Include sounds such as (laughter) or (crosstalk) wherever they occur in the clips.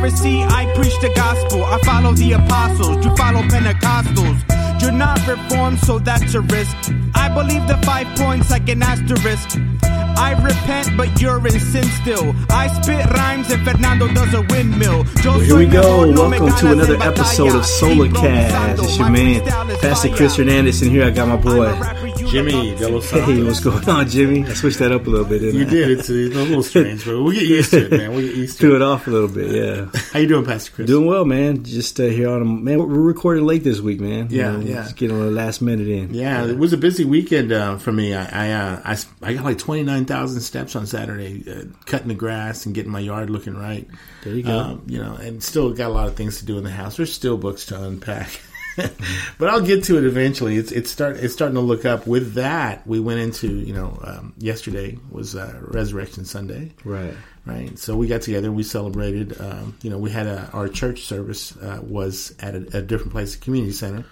Pharisee, I preach the gospel. I follow the apostles, you follow Pentecostals. You're not reformed, so that's a risk. I believe the five points like an asterisk. I repent, but you're in sin still. I spit rhymes and Fernando does a windmill. Well, here we go. mejor, no me Welcome to another episode of. Solar Cast. It's your man, Pastor Hernandez, and here I got my boy. Rapper, you Jimmy know. Hey, what's going on, Jimmy? I switched that up a little bit. Didn't You I? did. It's, it's a little strange, but we'll get used to it, man. We'll get used to Threw it. it off a little bit, yeah. How you doing, Pastor Chris? Doing well, man. Just uh, here on a man. We're recording late this week, man. You Yeah, know, yeah. Just getting on the last minute in. yeah, it was a busy weekend uh, for me. I I, uh, I s- I got like twenty nine thousand steps on Saturday, uh, cutting the grass and getting my yard looking right. There you go. Um, you know, and still got a lot of things to do in the house. There's still books to unpack. (laughs) (laughs) but I'll get to it eventually. It's it's start it's starting to look up. With that, we went into you know um, yesterday was uh, Resurrection Sunday. Right. right? So we got together we celebrated. Um, you know, we had a, our church service uh, was at a, a different place, a community center,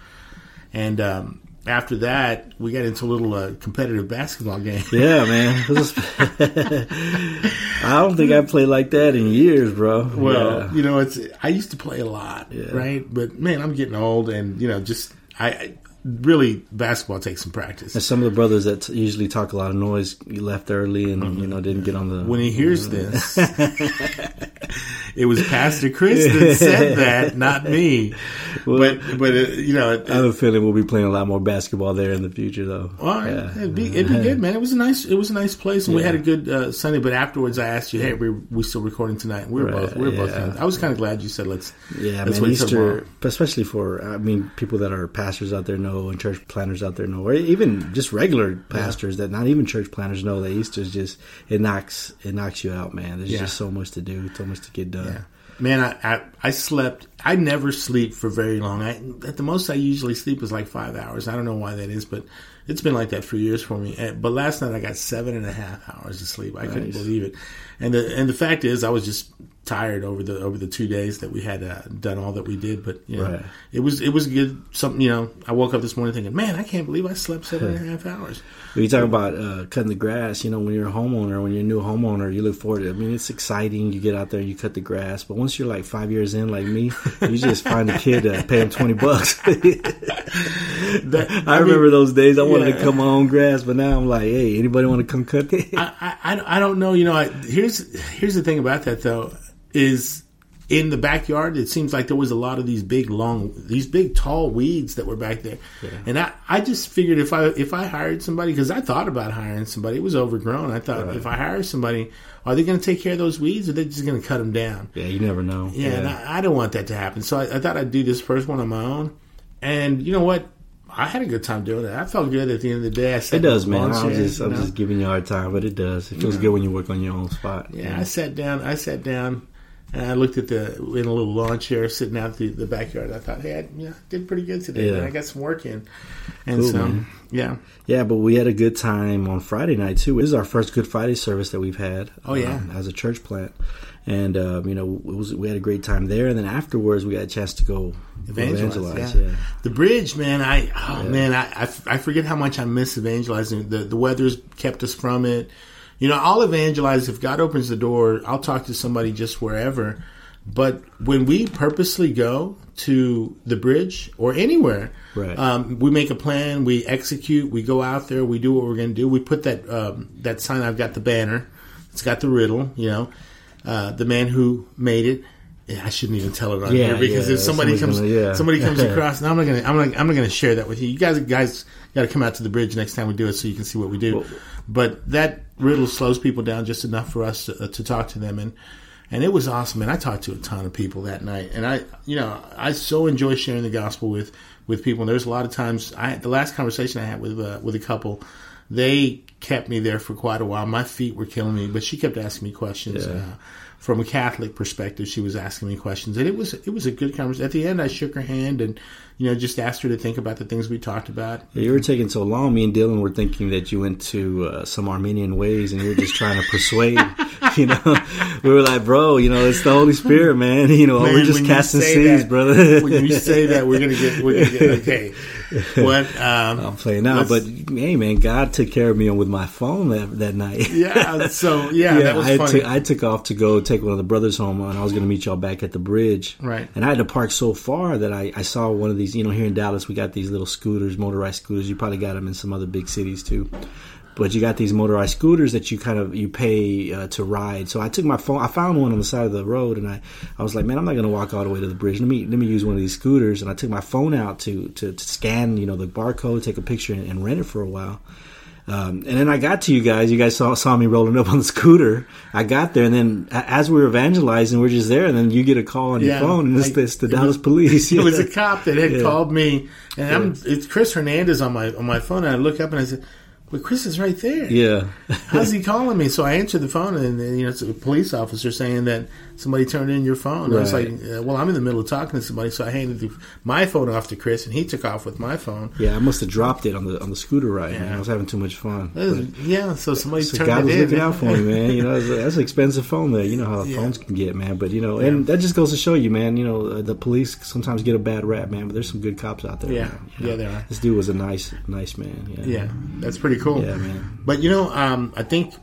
and um, after that, we got into a little uh, competitive basketball game. Yeah, man. (laughs) (laughs) I don't think I played like that in years, bro. Well, Yeah. you know, it's I used to play a lot, Yeah. right? But man, I'm getting old, and you know, just I really basketball takes some practice. And some of the brothers that usually talk a lot of noise you left early and you know didn't get on the. When he hears this, (laughs) it was Pastor Chris that said that, not me. (laughs) but but uh, you know, it, I have a feeling we'll be playing a lot more basketball there in the future, though. Right, Yeah. it'd be it'd be good, man. It was a nice it was a nice place, and we had a good uh, Sunday. But afterwards, I asked you, "Hey, we we still recording tonight?" And we were Right, both we were both. yeah. Kind of, I was kind of glad you said let's. Yeah, let's man, Easter, especially for I mean people that are pastors out there know and church planters out there know, or even just regular pastors that not even church planters know that Easter is just it knocks it knocks you out, man. There's Yeah. just so much to do, so much to get done. Yeah. Man, I, I I slept. I never sleep for very long. I, at the most, I usually sleep is like five hours. I don't know why that is, but it's been like that for years for me. But last night I got seven and a half hours of sleep. I couldn't believe it. And the and the fact is, I was just tired over the over the two days that we had uh, done all that we did. But you know, Right. it was it was good. Something you know, I woke up this morning thinking, man, I can't believe I slept seven and a half (laughs) hours. When you talk about uh, cutting the grass, you know, when you're a homeowner, when you're a new homeowner, you look forward to it. I mean, it's exciting. You get out there and you cut the grass. But once you're like five years in, like me, you just find a kid to pay him 20 bucks. (laughs) That- I, mean, remember those days. I wanted to cut my own grass, but now I'm like, hey, anybody want to come cut it? I, I, I don't- I don't know. You know, I, here's here's the thing about that though is in the backyard. It seems like there was a lot of these big long, these big tall weeds that were back there, and I, I just figured if I if I hired somebody because I thought about hiring somebody, it was overgrown. I thought if I hire somebody, are they going to take care of those weeds or are they just going to cut them down? yeah, you never know. Yeah, and I, I don't want that to happen. So I, I thought I'd do this first one on my own, and you know what? I had a good time doing it. I felt good at the end of the day. I It does, man. I'm just, I'm know? just giving you a hard time, but it does. It feels good when you work on your own spot. Yeah, I sat down. I sat down, and I looked at the in a little lawn chair sitting out the, the backyard. I thought, hey, I yeah, did pretty good today. Yeah. Man. I got some work in, and Cool, so man. yeah, Yeah, but we had a good time on Friday night too. This is our first Good Friday service that we've had. Oh, yeah. um, as a church plant, and um, you know, it was we had a great time there. And then afterwards, we got a chance to go evangelize. evangelize. yeah. yeah. the bridge, man. I oh man, I, I f- I forget how much I miss evangelizing. The the weather's kept us from it. You know, I'll evangelize if God opens the door. I'll talk to somebody just wherever. But when we purposely go to the bridge or anywhere, Right. um, we make a plan, we execute, we go out there, we do what we're going to do. We put that um, that sign. I've got the banner. It's got the riddle. You know, uh, the man who made it. Yeah, I shouldn't even tell it on Yeah, here because yeah, if somebody comes, gonna- yeah. somebody comes (laughs) across, and I'm not gonna, I'm not, I'm not gonna share that with you. You guys, guys, got to come out to the bridge next time we do it so you can see what we do. but that riddle slows people down just enough for us to, uh, to talk to them, and and it was awesome. And I talked to a ton of people that night, and I, you know, I so enjoy sharing the gospel with with people. And there's a lot of times, I the last conversation I had with uh, with a couple, they kept me there for quite a while. My feet were killing me, but she kept asking me questions. Yeah. Uh, from a Catholic perspective, she was asking me questions, and it was it was a good conversation. At the end, I shook her hand and you know just asked her to think about the things we talked about. Yeah, you were taking so long. Me and Dylan were thinking that you went to uh, some Arminian ways, and you were just trying to persuade. (laughs) you know, we were like, bro, you know, it's the Holy Spirit, man. (laughs) You know, Man, we're just casting seeds, that- brother. when you say that, we're gonna get we're gonna get okay. (laughs) what? Um, I'm playing now, but hey, man, God took care of me with my phone that, that night. (laughs) yeah. So yeah, that was I, funny. took, I took off to go take one of the brothers home, and I was going to meet y'all back at the bridge. Right. And I had to park so far that I, I saw one of these. You know, here in Dallas, we got these little scooters, motorized scooters. You probably got them in some other big cities too. But you got these motorized scooters that you kind of you pay uh, to ride. So I took my phone. I found one on the side of the road, and I, I was like, man, I'm not going to walk all the way to the bridge. Let me let me use one of these scooters. And I took my phone out to to, to scan, you know, the barcode, take a picture, and, and rent it for a while. Um, and then I got to you guys. You guys saw, saw me rolling up on the (laughs) scooter. I got there, and then as we were evangelizing, we're just there, and then you get a call on Yeah, your phone, and it's, like, it's the it Dallas was- police. (laughs) It was a cop that had Yeah. called me, and I'm it's Chris Hernandez on my on my phone, and I look up and I said, "Well, Chris is right there. Yeah. (laughs) How's he calling me?" So I answered the phone, and, and, you know, it's a police officer saying that somebody turned in your phone. I was like, uh, "Well, I'm in the middle of talking to somebody," so I handed the, my phone off to Chris, and he took off with my phone. yeah, I must have dropped it on the on the scooter ride. Man. Yeah. I was having too much fun. Was- But- yeah, so somebody So turned God it was in. looking out for me, man. You know, that's, an expensive phone there. You know how (laughs) Yeah. phones can get, man. But you know, and that just goes to show you, man. You know, uh, the police sometimes get a bad rap, man. But there's some good cops out there. Yeah. man. You know, Yeah, there are. This dude was a nice, nice man. Yeah, Yeah, that's pretty cool. Yeah, man. But you know, um, I think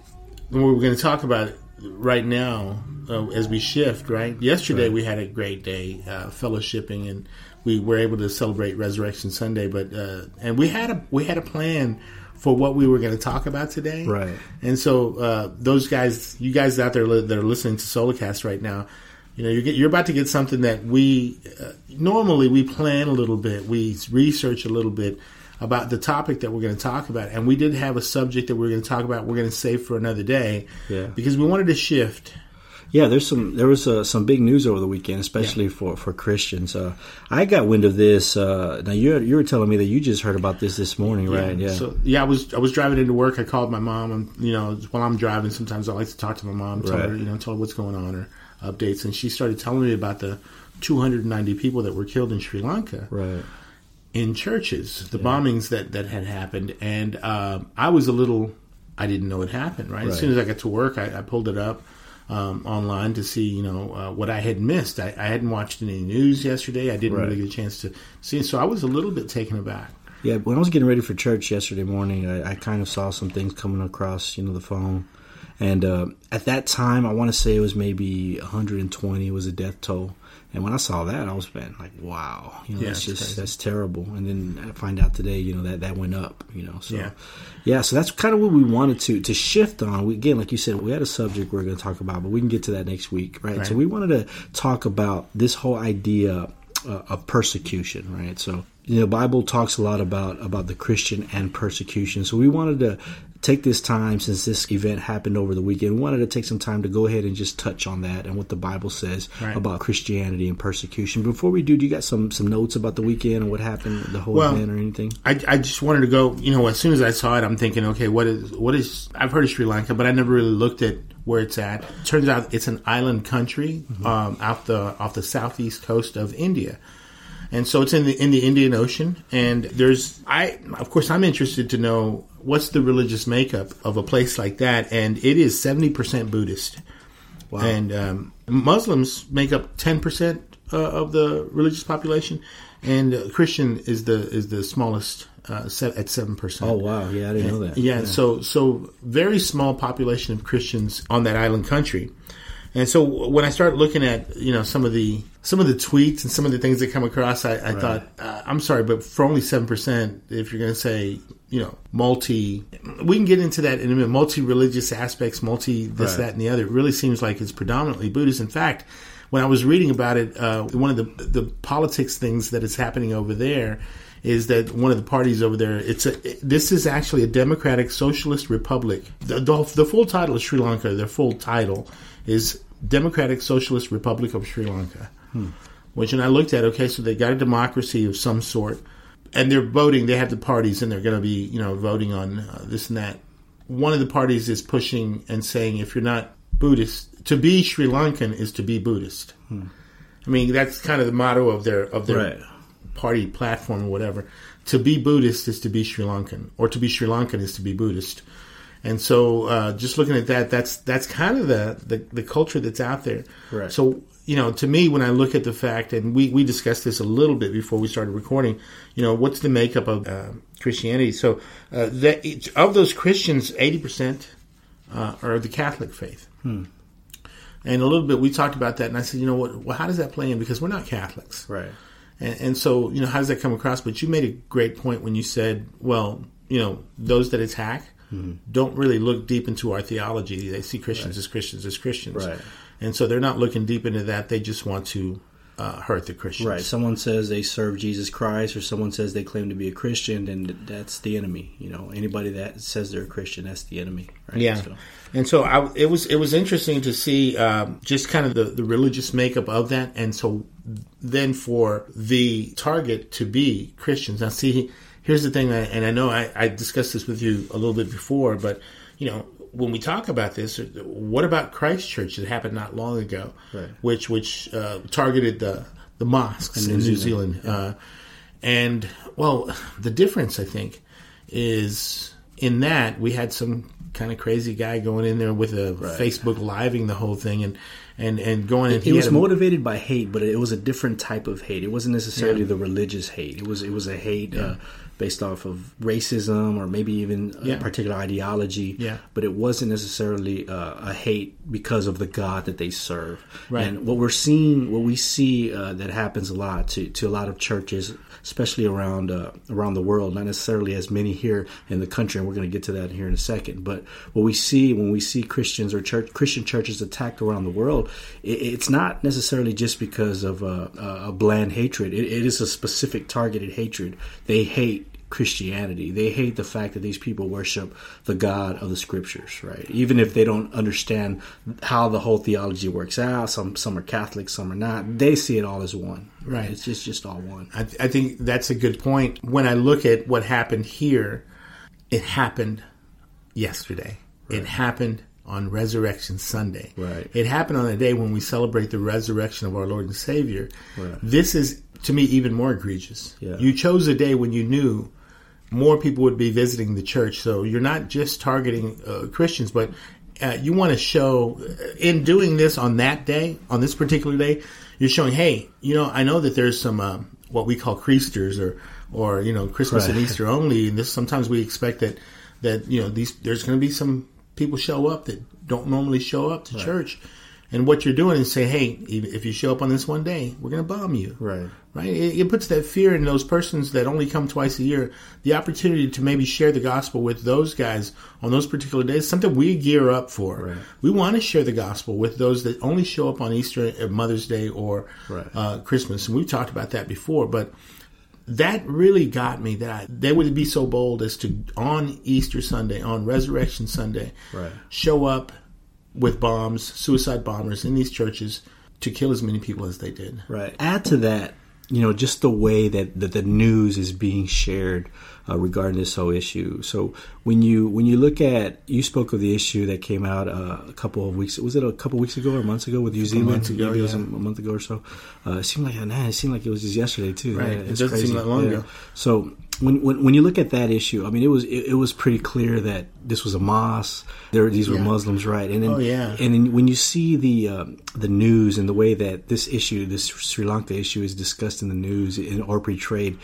we're going to talk about it right now uh, as we shift. Right, yesterday Right. we had a great day uh, fellowshipping, and we were able to celebrate Resurrection Sunday. But uh, and we had a we had a plan for what we were going to talk about today. Right. And so uh, those guys, you guys out there that are listening to Solocast right now. You know, you're, get, you're about to get something that we uh, normally we plan a little bit, we research a little bit about the topic that we're going to talk about, and we did have a subject that we are going to talk about. We're going to save for another day, Yeah. because we wanted to shift. Yeah, there's some there was uh, some big news over the weekend, especially for for Christians. Uh, I got wind of this. Uh, now you you were telling me that you just heard about this this morning, right? Yeah. So yeah, I was I was driving into work. I called my mom, and you know, while I'm driving, sometimes I like to talk to my mom, tell her you know, tell her what's going on or updates, and she started telling me about the 290 people that were killed in Sri Lanka. right. In churches, the bombings that, that had happened, and um, I was a little, I didn't know it happened. Right, as soon as I got to work, I, I pulled it up um, online to see, you know, uh, what I had missed. I, I hadn't watched any news yesterday. I didn't Right. really get a chance to see, it, so I was a little bit taken aback. Yeah, when I was getting ready for church yesterday morning, I, I kind of saw some things coming across, you know, the phone. And uh, at that time, I want to say it was maybe 120 was a death toll. And when I saw that, I was like, wow, you know, Yeah, that's just crazy. that's terrible. And then I find out today, you know, that that went up, you know. So Yeah. yeah, so that's kind of what we wanted to to shift on. We, again, like you said, we had a subject we're going to talk about, but we can get to that next week, right? Right. So we wanted to talk about this whole idea uh, of persecution, right? So you know, the Bible talks a lot about about the Christian and persecution. So we wanted to take this time since this event happened over the weekend. We wanted to take some time to go ahead and just touch on that and what the Bible says Right. about Christianity and persecution. Before we do, do you got some some notes about the weekend and what happened, the whole Well, event, or anything? I, I just wanted to go. You know, as soon as I saw it, I'm thinking, okay, what is what is? I've heard of Sri Lanka, but I never really looked at where it's at. Turns out it's an island country um, off the off the southeast coast of India, and so it's in the in the Indian Ocean. And there's I of course I'm interested to know what's the religious makeup of a place like that, and it is seventy percent Buddhist. Wow. And um, Muslims make up ten percent uh, of the religious population, and uh, Christian is the is the smallest uh, se- at seven percent. Oh wow, yeah, I didn't know that. Yeah, so so very small population of Christians on that island country. And so when I started looking at you know some of the some of the tweets and some of the things that come across, I, I thought uh, I'm sorry, but for only seven percent, if you're going to say you know multi, we can get into that in a minute. Multi religious aspects, multi this, Right. that, and the other. It really seems like it's predominantly Buddhist. In fact, when I was reading about it, uh, one of the the politics things that is happening over there is that one of the parties over there it's a this is actually a democratic socialist republic the, the, the full title of sri lanka their full title is democratic socialist republic of sri lanka which and i looked at okay so they got a democracy of some sort and they're voting they have the parties and they're going to be you know voting on uh, this and that one of the parties is pushing and saying if you're not buddhist to be sri lankan is to be buddhist i mean that's kind of the motto of their of their Right. party platform or whatever. To be Buddhist is to be Sri Lankan, or to be Sri Lankan is to be Buddhist. And so, uh, just looking at that, that's that's kind of the, the the culture that's out there. Right. So you know, to me, when I look at the fact, and we, we discussed this a little bit before we started recording, you know, what's the makeup of uh, Christianity? So, uh, that of those Christians, eighty percent uh, are the Catholic faith. Hmm. And a little bit, we talked about that, and I said, you know what? Well, how does that play in? Because we're not Catholics, Right. and, and so you know, how does that come across? But you made a great point when you said, well, you know, those that attack Mm-hmm. don't really look deep into our theology. They see Christians as Christians as Christians, Right. And so they're not looking deep into that. They just want to uh, hurt the Christians, Right. Someone says they serve Jesus Christ, or someone says they claim to be a Christian, then that's the enemy. You know, anybody that says they're a Christian, that's the enemy. Right? Yeah, So, and so I, it was it was interesting to see um, just kind of the, the religious makeup of that, and so then for the target to be Christians. Now, see, here's the thing, that, and I know I, I discussed this with you a little bit before, but you know, when we talk about this, what about Christchurch that happened not long ago, Right. which which uh, targeted the the mosques in, In New New Zealand, Zealand, uh, and well, the difference I think is in that we had some kind of crazy guy going in there with a Facebook living the whole thing and and and going and it he was a- motivated by hate, but it was a different type of hate. It wasn't necessarily the religious hate. It was it was a hate uh, based off of racism or maybe even a Yeah. particular ideology. Yeah. But it wasn't necessarily uh, a hate because of the God that they serve. Right. And what we're seeing, what we see uh, that happens a lot to, to a lot of churches, especially around uh, around the world, not necessarily as many here in the country, and we're going to get to that here in a second. But what we see when we see Christians or church Christian churches attacked around the world, it, it's not necessarily just because of uh, a bland hatred. It, it is a specific targeted hatred. They hate Christianity. They hate the fact that these people worship the God of the Scriptures, right? Even if they don't understand how the whole theology works out. Some some are Catholic, some are not. They see it all as one, Right. It's just just all one. I, I think that's a good point. When I look at what happened here, it happened yesterday. It happened on Resurrection Sunday. Right. It happened on a day when we celebrate the resurrection of our Lord and Savior. Right. This is, to me, even more egregious. Yeah. You chose a day when you knew more people would be visiting the church. So you're not just targeting uh, Christians, but uh, you want to show, in doing this on that day, on this particular day, you're showing, hey, you know, I know that there's some um, what we call creasters or, or you know, Christmas and Easter only. And this sometimes we expect that that you know these there's going to be some people show up that don't normally show up to church. And what you're doing is say, hey, if if you show up on this one day, we're going to bomb you Right. right? It, it puts that fear in those persons that only come twice a year. The opportunity to maybe share the gospel with those guys on those particular days, something we gear up for. Right. We want to share the gospel with those that only show up on Easter, uh, Mother's Day, or Right. uh, Christmas. And we've talked about that before, but that really got me that I, they would be so bold as to on Easter Sunday, on Resurrection Sunday, Right. show up with bombs, suicide bombers in these churches to kill as many people as they did. Right. Add to that, you know, just the way that, that the news is being shared uh, regarding this whole issue. So when you when you look at, you spoke of the issue that came out uh, a couple of weeks. Was it a couple of weeks ago or months ago with New Zealand? months ago, Maybe it was a, yeah. a month ago or so. Uh, it seemed like man, it seemed like it was just yesterday too. Right. Yeah, It doesn't seem that long ago. So when, when when you look at that issue, I mean, it was it, it was pretty clear that this was a mosque. There, these were Yeah. Muslims, right? And then, Oh, yeah. and then when you see the um, the news and the way that this issue, this Sri Lanka issue, is discussed in the news and, or portrayed,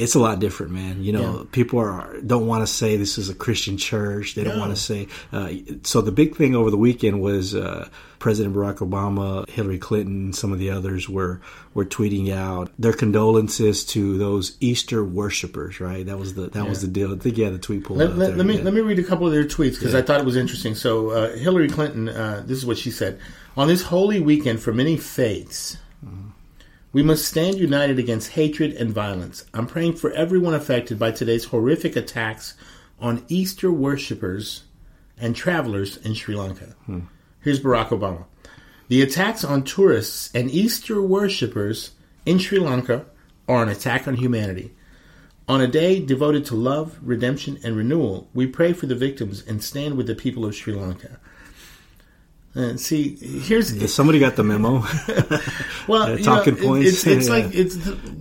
it's a lot different, man. You know, Yeah. people are don't want to say this is a Christian church. They don't No. want to say. Uh, so the big thing over the weekend was uh, President Barack Obama, Hillary Clinton, some of the others were were tweeting out their condolences to those Easter worshippers. Right, that was the that was the deal. I think you had the tweet pulled Let, up let, there, let me yeah. let me read a couple of their tweets because I thought it was interesting. So uh, Hillary Clinton, uh, this is what she said: On this holy weekend for many faiths, we must stand united against hatred and violence. I'm praying for everyone affected by today's horrific attacks on Easter worshippers and travelers in Sri Lanka. Hmm. Here's Barack Obama: The attacks on tourists and Easter worshippers in Sri Lanka are an attack on humanity. On a day devoted to love, redemption, and renewal, we pray for the victims and stand with the people of Sri Lanka. And see, here's Somebody got the memo. (laughs) well, Uh, you talking know, points. It's, it's Yeah. like it's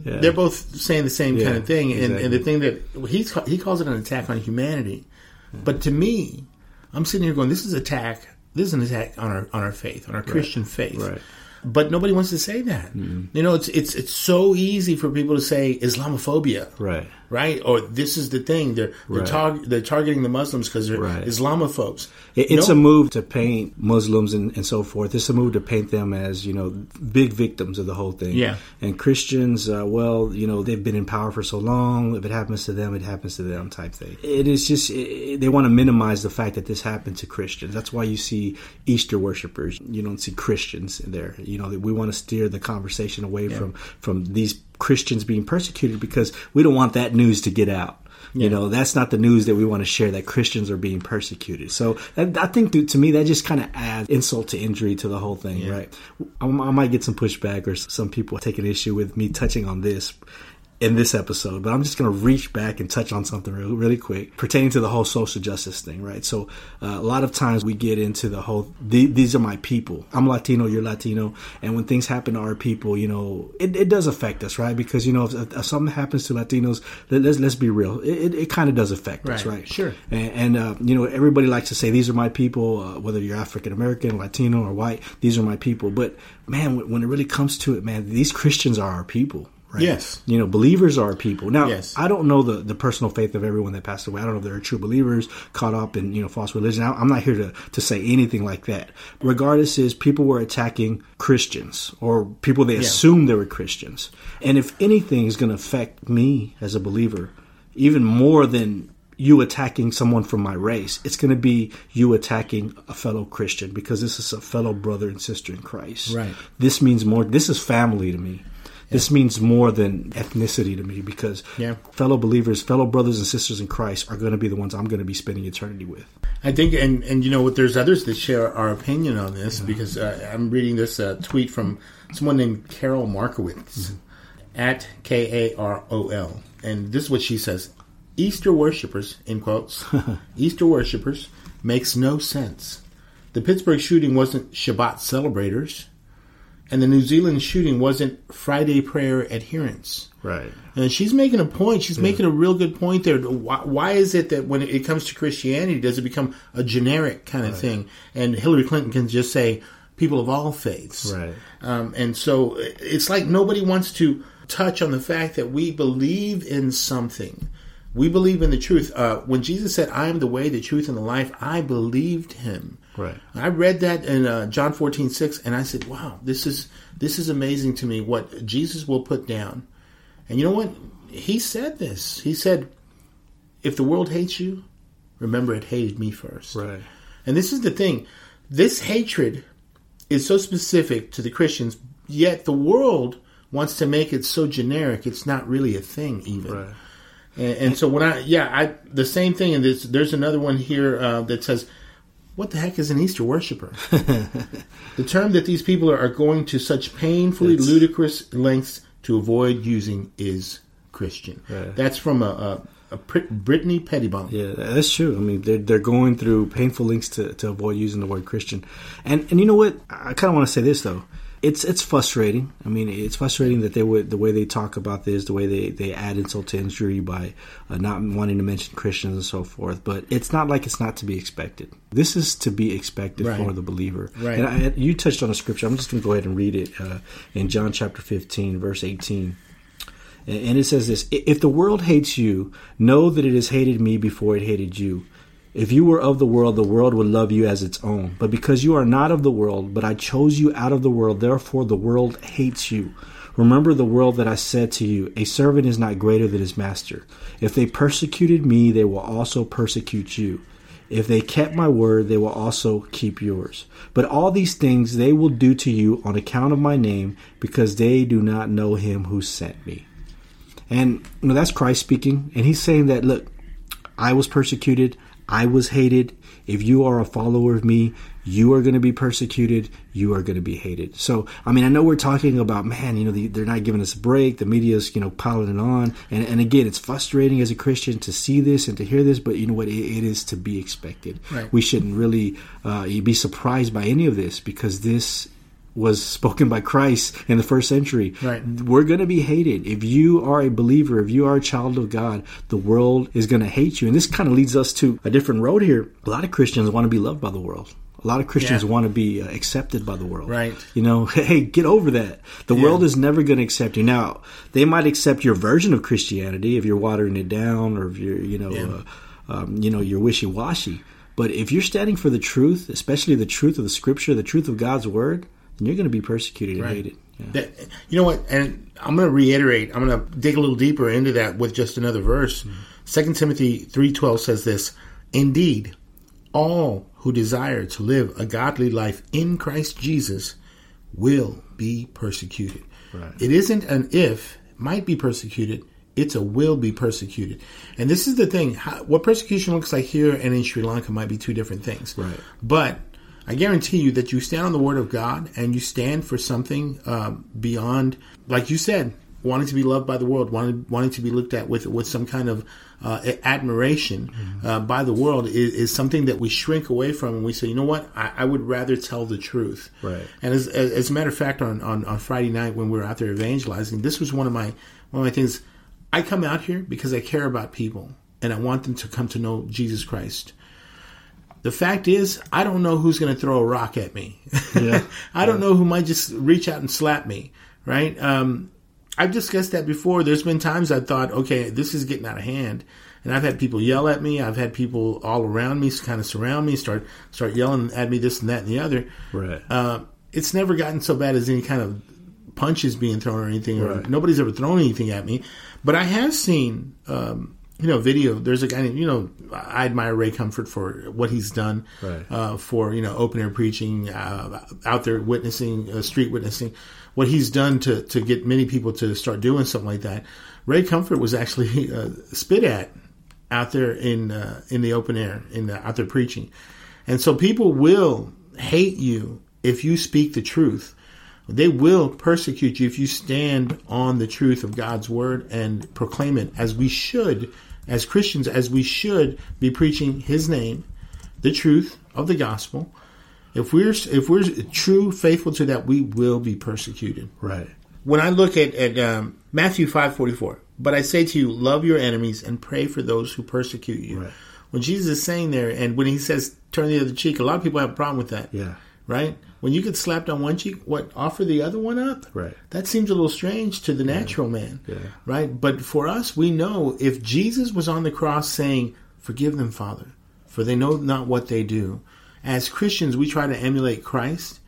Yeah. they're both saying the same kind of thing, and, and the thing that he's he calls it an attack on humanity, but to me, I'm sitting here going, this is attack. This is an attack on our on our faith, on our Christian faith. Right. but nobody wants to say that. Mm-hmm. You know, it's it's it's so easy for people to say Islamophobia, Right. Right? Or this is the thing they're they're, Right. tar- they're targeting the Muslims because they're Right. Islamophobes. It, it's No. a move to paint Muslims and, and so forth. It's a move to paint them as you know big victims of the whole thing. Yeah. And Christians, uh, well, you know, they've been in power for so long. If it happens to them, it happens to them, type thing. It is just it, they want to minimize the fact that this happened to Christians. That's why you see Easter worshipers. You don't see Christians there. You know, we want to steer the conversation away from from these Christians being persecuted because we don't want that news to get out. You know, that's not the news that we want to share that Christians are being persecuted. So that, I think to, to me that just kind of adds insult to injury to the whole thing, right? I, I might get some pushback or some people take an issue with me touching on this in this episode, but I'm just going to reach back and touch on something really, really quick pertaining to the whole social justice thing, right? So uh, a lot of times we get into the whole the, these are my people. I'm Latino, you're Latino, and when things happen to our people, you know, it, it does affect us, right? Because you know, if, if something happens to Latinos, let, let's let's be real, it, it, it kind of does affect us, Right. right? Sure. And, and uh, you know, everybody likes to say these are my people, uh, whether you're African American, Latino, or white. These are my people. But man, when it really comes to it, man, these Christians are our people. Right? Yes. You know, believers are people. Now, Yes. I don't know the, the personal faith of everyone that passed away. I don't know if they're true believers caught up in, you know, false religion. I, I'm not here to, to say anything like that. Regardless is people were attacking Christians or people they assumed they were Christians. And if anything is going to affect me as a believer, even more than you attacking someone from my race, it's going to be you attacking a fellow Christian because this is a fellow brother and sister in Christ. Right. This means more. This is family to me. This means more than ethnicity to me because Yeah. fellow believers, fellow brothers and sisters in Christ are going to be the ones I'm going to be spending eternity with. I think, and and you know what? There's others that share our opinion on this because uh, I'm reading this uh, tweet from someone named Karol Markowicz at K A R O L, and this is what she says: Easter worshippers, in quotes, (laughs) Easter worshippers makes no sense. The Pittsburgh shooting wasn't Shabbat celebrators, and the New Zealand shooting wasn't Friday prayer adherents. Right. And she's making a point. She's making a real good point there. Why, why is it that when it comes to Christianity, does it become a generic kind of thing? And Hillary Clinton can just say people of all faiths. Right. Um, and so it's like nobody wants to touch on the fact that we believe in something. We believe in the truth. Uh, when Jesus said, I am the way, the truth, and the life, I believed him. Right. I read that in uh, John fourteen six, and I said, "Wow, this is this is amazing to me. What Jesus will put down." And you know what? He said this. He said, "If the world hates you, remember it hated me first. Right. And this is the thing: this hatred is so specific to the Christians, yet the world wants to make it so generic. It's not really a thing, even. Right. And, and so when I, yeah, I the same thing. And there's there's another one here uh, that says, "What the heck is an Easter worshiper?" (laughs) the term that these people are, going to such painfully That's- ludicrous lengths to avoid using is Christian. Right. That's from a, a, a Brittany Pettibone. Yeah, that's true. I mean, they're, they're going through painful links to, to avoid using the word Christian. And and you know what? I kind of want to say this though. It's it's frustrating. I mean, it's frustrating that they would the way they talk about this, the way they, they add insult to injury by uh, not wanting to mention Christians and so forth. But it's not like it's not to be expected. This is to be expected Right. for the believer. Right. And I, you touched on a scripture. I'm just going to go ahead and read it uh, in John chapter 15, verse 18. And it says this If the world hates you, know that it has hated me before it hated you. If you were of the world, the world would love you as its own. But because you are not of the world, but I chose you out of the world, therefore the world hates you. Remember the world that I said to you, a servant is not greater than his master. If they persecuted me, they will also persecute you. If they kept my word, they will also keep yours. But all these things they will do to you on account of my name, because they do not know him who sent me. And you know that's Christ speaking, and he's saying that look, I was persecuted, I was hated. If you are a follower of me, you are going to be persecuted, you are going to be hated. So, I mean, I know we're talking about man, you know, the, they're not giving us a break. The media's you know piling it on, and and again, it's frustrating as a Christian to see this and to hear this, but you know what, it, it is to be expected. Right. We shouldn't really uh, be surprised by any of this because this was spoken by Christ in the first century. Right. We're going to be hated. If you are a believer, if you are a child of God, the world is going to hate you. And this kind of leads us to a different road here. A lot of Christians want to be loved by the world. A lot of Christians Yeah. want to be uh, accepted by the world. Right. You know, (laughs) hey, get over that. The Yeah. world is never going to accept you. Now, they might accept your version of Christianity if you're watering it down or if you're, you know, Yeah. uh, um, you know, you're wishy-washy. But if you're standing for the truth, especially the truth of the scripture, the truth of God's word, then you're going to be persecuted and hated. Yeah. That, you know what? And I'm going to reiterate. I'm going to dig a little deeper into that with just another verse. Mm-hmm. Second Timothy three twelve says this: Indeed, all who desire to live a godly life in Christ Jesus will be persecuted. Right. It isn't an if might be persecuted. It's a will be persecuted. And this is the thing. How, what persecution looks like here and in Sri Lanka might be two different things. Right. But I guarantee you that you stand on the word of God and you stand for something um, beyond, like you said, wanting to be loved by the world, wanting wanting to be looked at with with some kind of uh, admiration uh, by the world is, is something that we shrink away from, and we say, you know what, I, I would rather tell the truth. Right. And as, as, as a matter of fact, on, on, on Friday night when we were out there evangelizing, this was one of my one of my things. I come out here because I care about people and I want them to come to know Jesus Christ. The fact is, I don't know who's going to throw a rock at me. Yeah. (laughs) I don't know who might just reach out and slap me. Right? Um, I've discussed that before. There's been times I thought, okay, this is getting out of hand, and I've had people yell at me. I've had people all around me kind of surround me, start start yelling at me this and that and the other. Right. Uh, it's never gotten so bad as any kind of punches being thrown or anything. Or Right. nobody's ever thrown anything at me, but I have seen. Um, you know, video. There's a guy. You know, I admire Ray Comfort for what he's done Right. uh, for you know open air preaching, uh, out there witnessing, uh, street witnessing. What he's done to to get many people to start doing something like that. Ray Comfort was actually (laughs) uh, spit at out there in uh, in the open air, in the, out there preaching, and so people will hate you if you speak the truth. They will persecute you if you stand on the truth of God's word and proclaim it as we should, as Christians, as we should be preaching His name, the truth of the gospel. If we're if we're true, faithful to that, we will be persecuted. Right. When I look at at um, Matthew five forty four, but I say to you, love your enemies and pray for those who persecute you. Right. When Jesus is saying there, and when he says turn the other cheek, a lot of people have a problem with that Yeah. right? When you get slapped on one cheek, what offer the other one up? Right. That seems a little strange to the natural man, Yeah. right? But for us, we know if Jesus was on the cross saying, "Forgive them, Father, for they know not what they do." As Christians, we try to emulate Christ,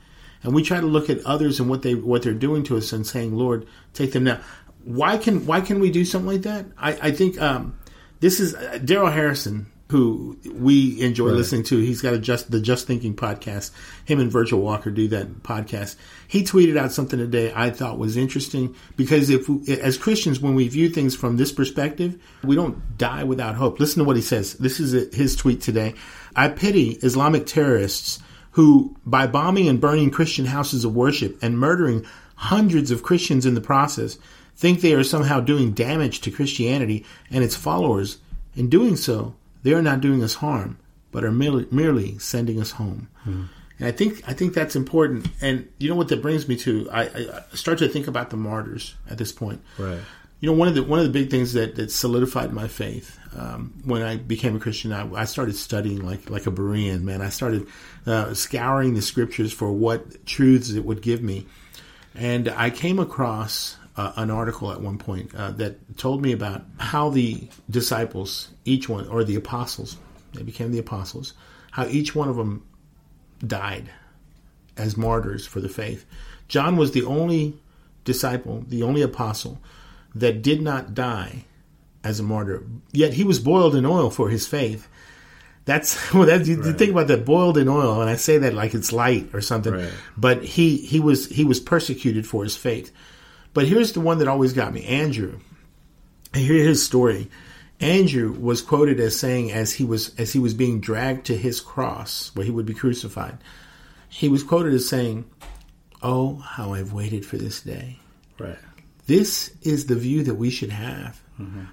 and we try to look at others and what they what they're doing to us and saying, "Lord, take them now." Why can why can we do something like that? I, I think um, this is uh, Darrell Harrison, who we enjoy Right. listening to. He's got a just the Just Thinking podcast. Him and Virgil Walker do that podcast. He tweeted out something today I thought was interesting because if we, as Christians, when we view things from this perspective, we don't die without hope. Listen to what he says. This is his tweet today. I pity Islamic terrorists who, by bombing and burning Christian houses of worship and murdering hundreds of Christians in the process, think they are somehow doing damage to Christianity and its followers. In doing so, they are not doing us harm, but are merely, merely sending us home. And I think I think that's important. And you know what that brings me to? I, I I start to think about the martyrs at this point. Right. You know, one of the one of the big things that, that solidified my faith um, when I became a Christian, I, I started studying like like a Berean man. I started uh, scouring the scriptures for what truths it would give me, and I came across uh, an article at one point uh, that told me about how the disciples, each one, or the apostles, they became the apostles, how each one of them died as martyrs for the faith. John was the only disciple, the only apostle that did not die as a martyr. Yet he was boiled in oil for his faith. That's (laughs) well. That, you, you think about that boiled in oil, and I say that like it's light or something. Right. But he he was he was persecuted for his faith. But here's the one that always got me: Andrew. And hear his story. Andrew was quoted as saying, as he was as he was being dragged to his cross, where he would be crucified, he was quoted as saying, "Oh, how I've waited for this day." Right. This is the view that we should have. Mm-hmm.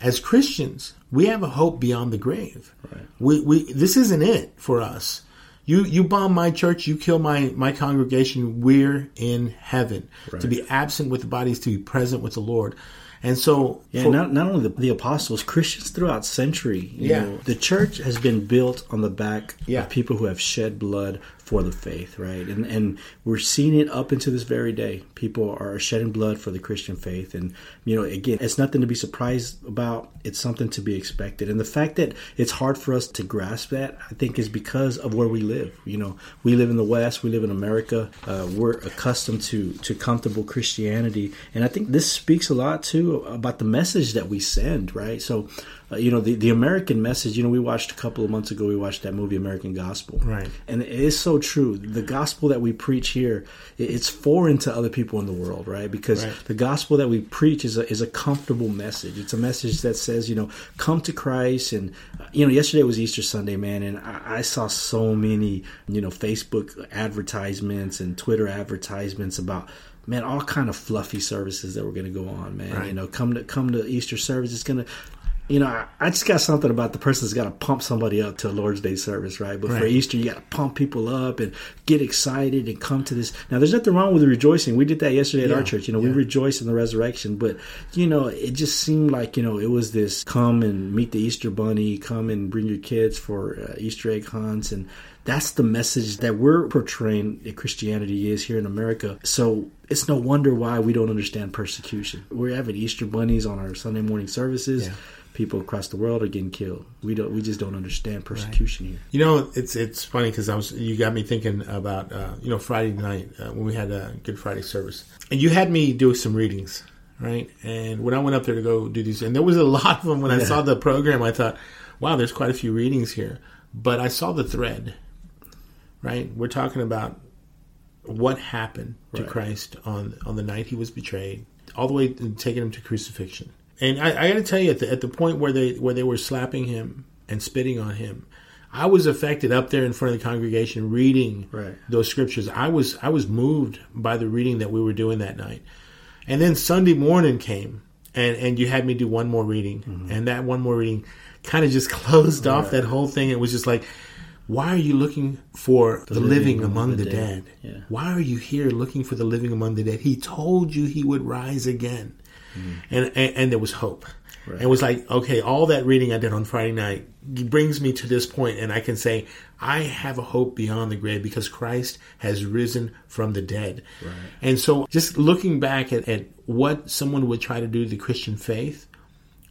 As Christians, we have a hope beyond the grave. Right. We, we, this isn't it for us. You, you bomb my church, you kill my, my congregation, we're in heaven. Right. To be absent with the bodies, to be present with the Lord. And so, Yeah, for- not, not only the, the apostles, Christians throughout century. You Yeah. know, the church has been built on the back Yeah. of people who have shed blood for the faith, right? And and we're seeing it up into this very day. People are shedding blood for the Christian faith, and you know, again, it's nothing to be surprised about. It's something to be expected, and the fact that it's hard for us to grasp that, I think, is because of where we live. You know, we live in the West, we live in America. Uh, we're accustomed to to comfortable Christianity, and I think this speaks a lot too about the message that we send, right? So, uh, you know, the the American message. You know, we watched a couple of months ago. We watched that movie American Gospel, Right. And it is so true. The gospel that we preach here, it's foreign to other people in the world, right? Because Right. the gospel that we preach is a is a comfortable message. It's a message that says, you know, come to Christ. And uh, you know, yesterday was Easter Sunday, man, and I, I saw so many, you know, Facebook advertisements and Twitter advertisements about. Man, all kind of fluffy services that were going to go on, man. Right. You know, come to come to Easter service. It's going to, you know, I, I just got something about the person that's got to pump somebody up to a Lord's Day service, right? But for Easter, you got to pump people up and get excited and come to this. Now, there's nothing wrong with rejoicing. We did that yesterday at Yeah, our church. You know, we yeah. rejoiced in the resurrection, but you know, it just seemed like you know it was this come and meet the Easter bunny, come and bring your kids for uh, Easter egg hunts, and that's the message that we're portraying that Christianity is here in America. So it's no wonder why we don't understand persecution. We're having Easter bunnies on our Sunday morning services. Yeah. People across the world are getting killed. We don't. We just don't understand persecution here. You know, it's it's funny because I was you got me thinking about uh, you know Friday night uh, when we had a Good Friday service, and you had me do some readings, right? And when I went up there to go do these, and there was a (laughs) lot of them. When I saw the program, I thought, wow, there's quite a few readings here. But I saw the thread, right? We're talking about what happened to Christ on on the night he was betrayed, all the way to taking him to crucifixion. And I, I got to tell you, at the, at the point where they where they were slapping him and spitting on him, I was affected up there in front of the congregation reading Right. those scriptures. I was I was moved by the reading that we were doing that night. And then Sunday morning came, and and you had me do one more reading, Mm-hmm. and that one more reading kind of just (laughs) closed off that whole thing. It was just like, why are you looking for the, living, among the, dead? Yeah. Why are you here looking for the living among the dead? He told you he would rise again, and, and and there was hope. And it was like, okay, all that reading I did on Friday night brings me to this point, and I can say I have a hope beyond the grave because Christ has risen from the dead. And so, just looking back at, at what someone would try to do to the Christian faith,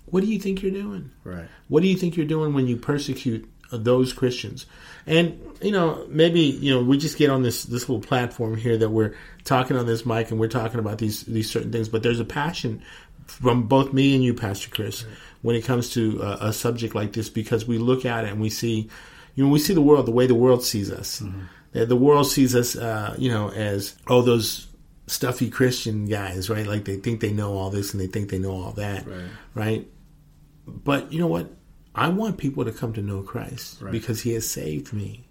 what do you think you're doing? Right. What do you think you're doing when you persecute those Christians? And you know, maybe you know, we just get on this this little platform here that we're talking on this mic and we're talking about these these certain things, but there's a passion from both me and you, Pastor Chris, when it comes to uh, a subject like this because we look at it and we see, you know, we see the world the way the world sees us. The, the world sees us, uh, you know, as oh those stuffy Christian guys, right? Like they think they know all this and they think they know all that, Right. right? But you know what? I want people to come to know Christ Right. because He has saved me.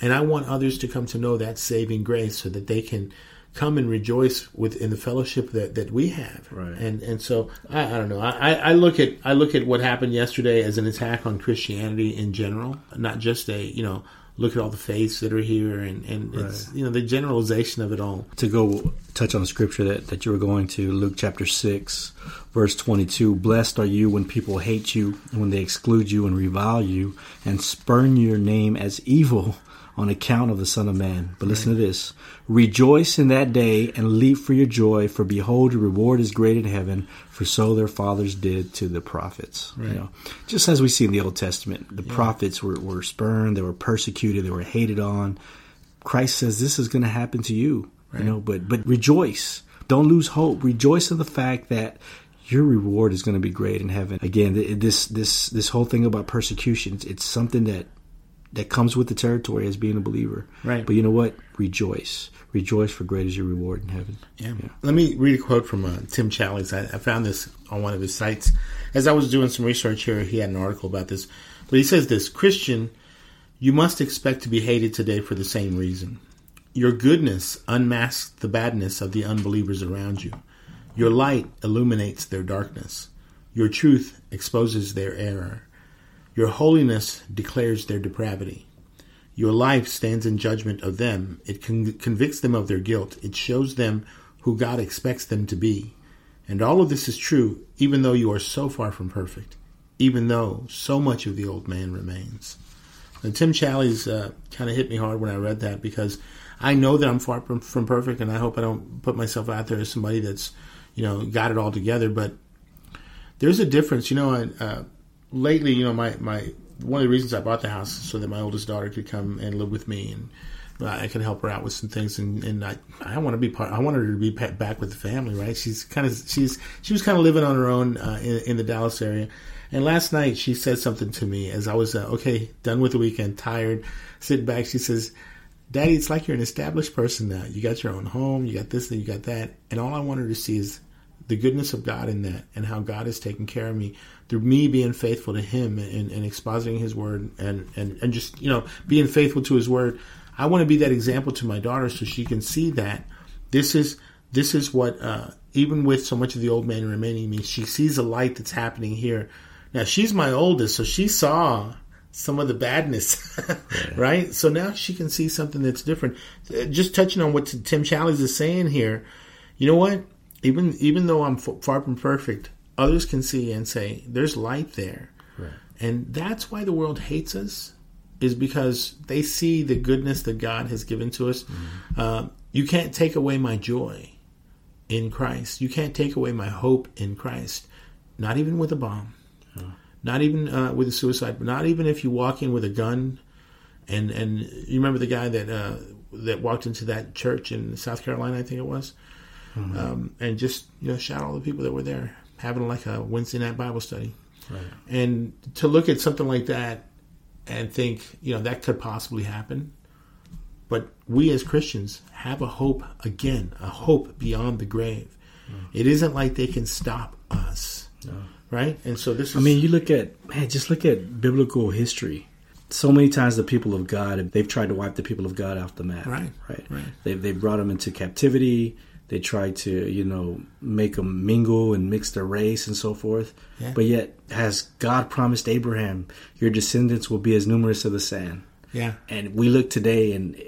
And I want others to come to know that saving grace so that they can come and rejoice within the fellowship that, that we have. Right. And and so I, I don't know. I, I look at I look at what happened yesterday as an attack on Christianity in general, not just a you know look at all the faiths that are here and and it's you know the generalization of it all. to go touch on the scripture that, that you were going to, Luke chapter 6, verse 22. Blessed are you when people hate you, and when they exclude you and revile you, and spurn your name as evil on account of the Son of Man. But listen to this Rejoice in that day and leap for your joy, for behold, your reward is great in heaven, for so their fathers did to the prophets. You know, just as we see in the Old Testament, the prophets were, were spurned, they were persecuted, they were hated on. Christ says this is going to happen to you. You know, but but rejoice. Don't lose hope. Rejoice in the fact that your reward is going to be great in heaven. Again, this this this whole thing about persecution, it's something that that comes with the territory as being a believer. Right. But you know what? Rejoice. Rejoice for great is your reward in heaven. Yeah. Let me read a quote from uh, Tim Challies. I, I found this on one of his sites. As I was doing some research here, he had an article about this. But he says this Christian, you must expect to be hated today for the same reason. Your goodness unmasks the badness of the unbelievers around you. Your light illuminates their darkness. Your truth exposes their error. Your holiness declares their depravity. Your life stands in judgment of them. It con- convicts them of their guilt. It shows them who God expects them to be. And all of this is true, even though you are so far from perfect, even though so much of the old man remains. And Tim Challies uh, kind of hit me hard when I read that because I know that I'm far from, from perfect, and I hope I don't put myself out there as somebody that's, you know, got it all together. But there's a difference, you know. Uh, lately, you know, my my one of the reasons I bought the house so that my oldest daughter could come and live with me and I could help her out with some things, and, and I, I want to be part. I want her to be back with the family, right? She's kind of she's she was kind of living on her own uh, in, in the Dallas area, and last night she said something to me as I was uh, okay, done with the weekend, tired, sitting back. She says, "Daddy, it's like you're an established person now. You got your own home, you got this, and you got that, and all I want her to see is the goodness of God in that, and how God has taken care of me through me being faithful to Him and, and expositing His word, and, and and just you know being faithful to His word." I want to be that example to my daughter so she can see that this is this is what uh, even with so much of the old man remaining me, she sees a light that's happening here. Now she's my oldest, so she saw some of the badness, (laughs) right? So now she can see something that's different. Uh, just touching on what Tim Challies is saying here, you know what? Even even though I'm far from perfect, others can see and say there's light there, right. and that's why the world hates us is because they see the goodness that God has given to us. Mm-hmm. Uh, you can't take away my joy in Christ. You can't take away my hope in Christ. Not even with a bomb. Not even uh, with a suicide. But not even if you walk in with a gun. And and you remember the guy that uh, that walked into that church in South Carolina, I think it was, mm-hmm. um, and just you know shout all the people that were there having like a Wednesday night Bible study. Right. And to look at something like that and think, you know, that could possibly happen. But we as Christians have a hope again, a hope beyond the grave. Mm. It isn't like they can stop us. No. Right? And so this is, I mean, you look at man, just look at biblical history. So many times the people of God, they've tried to wipe the people of God off the map. Right. Right. right. They they brought them into captivity. They try to, you know, make them mingle and mix their race and so forth. Yeah. But yet, has God promised Abraham, your descendants will be as numerous as the sand? Yeah. And we look today, and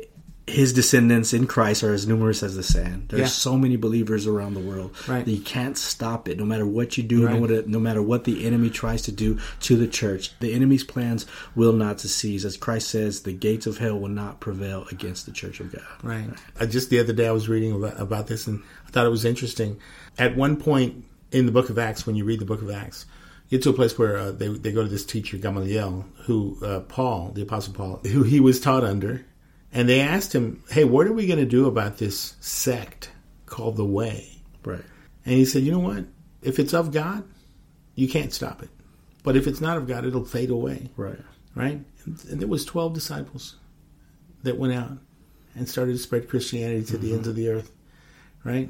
his descendants in Christ are as numerous as the sand. There's yeah. so many believers around the world right. that you can't stop it, no matter what you do, right. no, matter, no matter what the enemy tries to do to the church. The enemy's plans will not succeed. As Christ says, the gates of hell will not prevail against the church of God. Right. right. just the other day, I was reading about, about this, and I thought it was interesting. At one point in the book of Acts, when you read the book of Acts, you get to a place where uh, they, they go to this teacher, Gamaliel, who uh, Paul, the Apostle Paul, who he was taught under and they asked him, "Hey, what are we going to do about this sect called the Way?" Right. And he said, "You know what? If it's of God, you can't stop it. But if it's not of God, it'll fade away." Right. Right. And there was twelve disciples that went out and started to spread Christianity to mm-hmm. the ends of the earth. Right.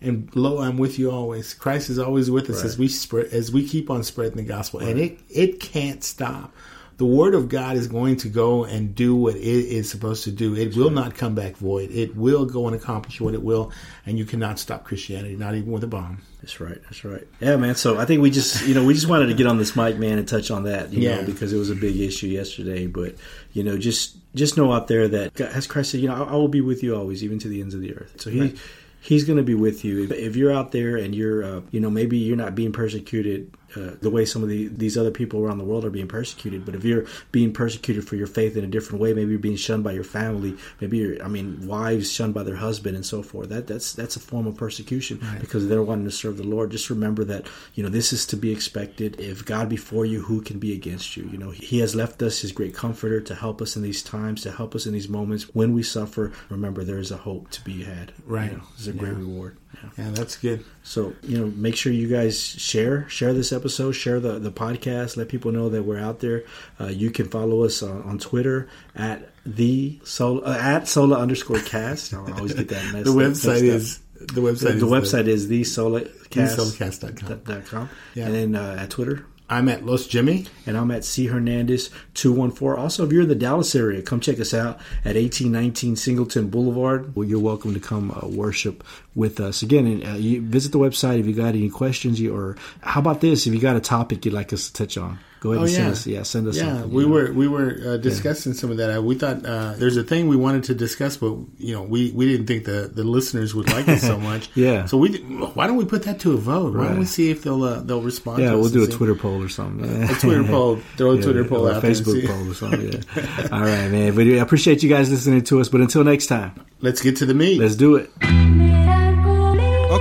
And lo, I'm with you always. Christ is always with us right. as we spread, as we keep on spreading the gospel, right. and it it can't stop the word of God is going to go and do what it is supposed to do. It will not come back void. It will go and accomplish what it will, and you cannot stop Christianity, not even with a bomb. That's right. That's right. Yeah, man. So I think we just, you know, we just wanted to get on this mic, man, and touch on that, you yeah. know, because it was a big issue yesterday. But you know, just just know out there that as Christ said, you know, I, I will be with you always, even to the ends of the earth. So he. Right. He's going to be with you. If you're out there and you're, uh, you know, maybe you're not being persecuted uh, the way some of the, these other people around the world are being persecuted. But if you're being persecuted for your faith in a different way, maybe you're being shunned by your family, maybe you're, I mean, wives shunned by their husband and so forth. That that's that's a form of persecution right. because they're wanting to serve the Lord. Just remember that you know this is to be expected. If God be for you, who can be against you? You know, He has left us His great Comforter to help us in these times, to help us in these moments when we suffer. Remember, there is a hope to be had. Right, you know, it's a great reward. Yeah. that's good. So you know, make sure you guys share share this episode, share the the podcast, let people know that we're out there. Uh, you can follow us on, on Twitter at the sola uh, at sola underscore cast. I always get that (laughs) messed the website is the website. The, the is website the, is the solacast.com. Dot com. Yeah. And then uh, at Twitter. I'm at Los Jimmy. And I'm at C Hernandez 214. Also, if you're in the Dallas area, come check us out at 1819 Singleton Boulevard. Well, you're welcome to come uh, worship with us. Again, uh, visit the website if you got any questions. or how about this? If you got a topic you'd like us to touch on. Go ahead oh, and yeah. send us. Yeah, send us. Yeah, something, we were we were uh, discussing yeah. some of that. We thought uh, there's a thing we wanted to discuss, but you know we, we didn't think the, the listeners would like it so (laughs) much. yeah. So we why don't we put that to a vote? Why don't we see if they'll uh, they'll respond? Yeah, we'll do a see. Twitter poll or something. a Twitter (laughs) poll. Throw a Twitter poll out Facebook poll or something. Yeah. (laughs) All right, man. But I appreciate you guys listening to us. But until next time, let's get to the meat. Let's do it.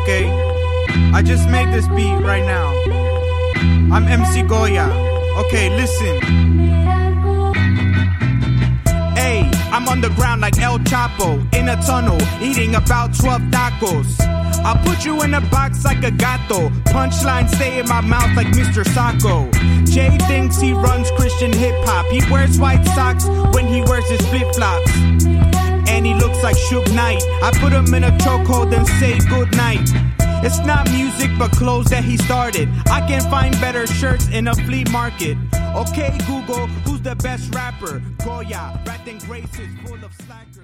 Okay, I just made this beat right now. I'm MC Goya. Okay, listen. Hey, I'm on the ground like El Chapo in a tunnel, eating about 12 tacos. I'll put you in a box like a gato. Punchline stay in my mouth like Mr. Sacco. Jay thinks he runs Christian hip hop. He wears white socks when he wears his flip flops. And he looks like Suge Knight. I put him in a chokehold and say goodnight. It's not music, but clothes that he started. I can find better shirts in a flea market. Okay, Google, who's the best rapper? Goya, Rat and Grace full of slackers.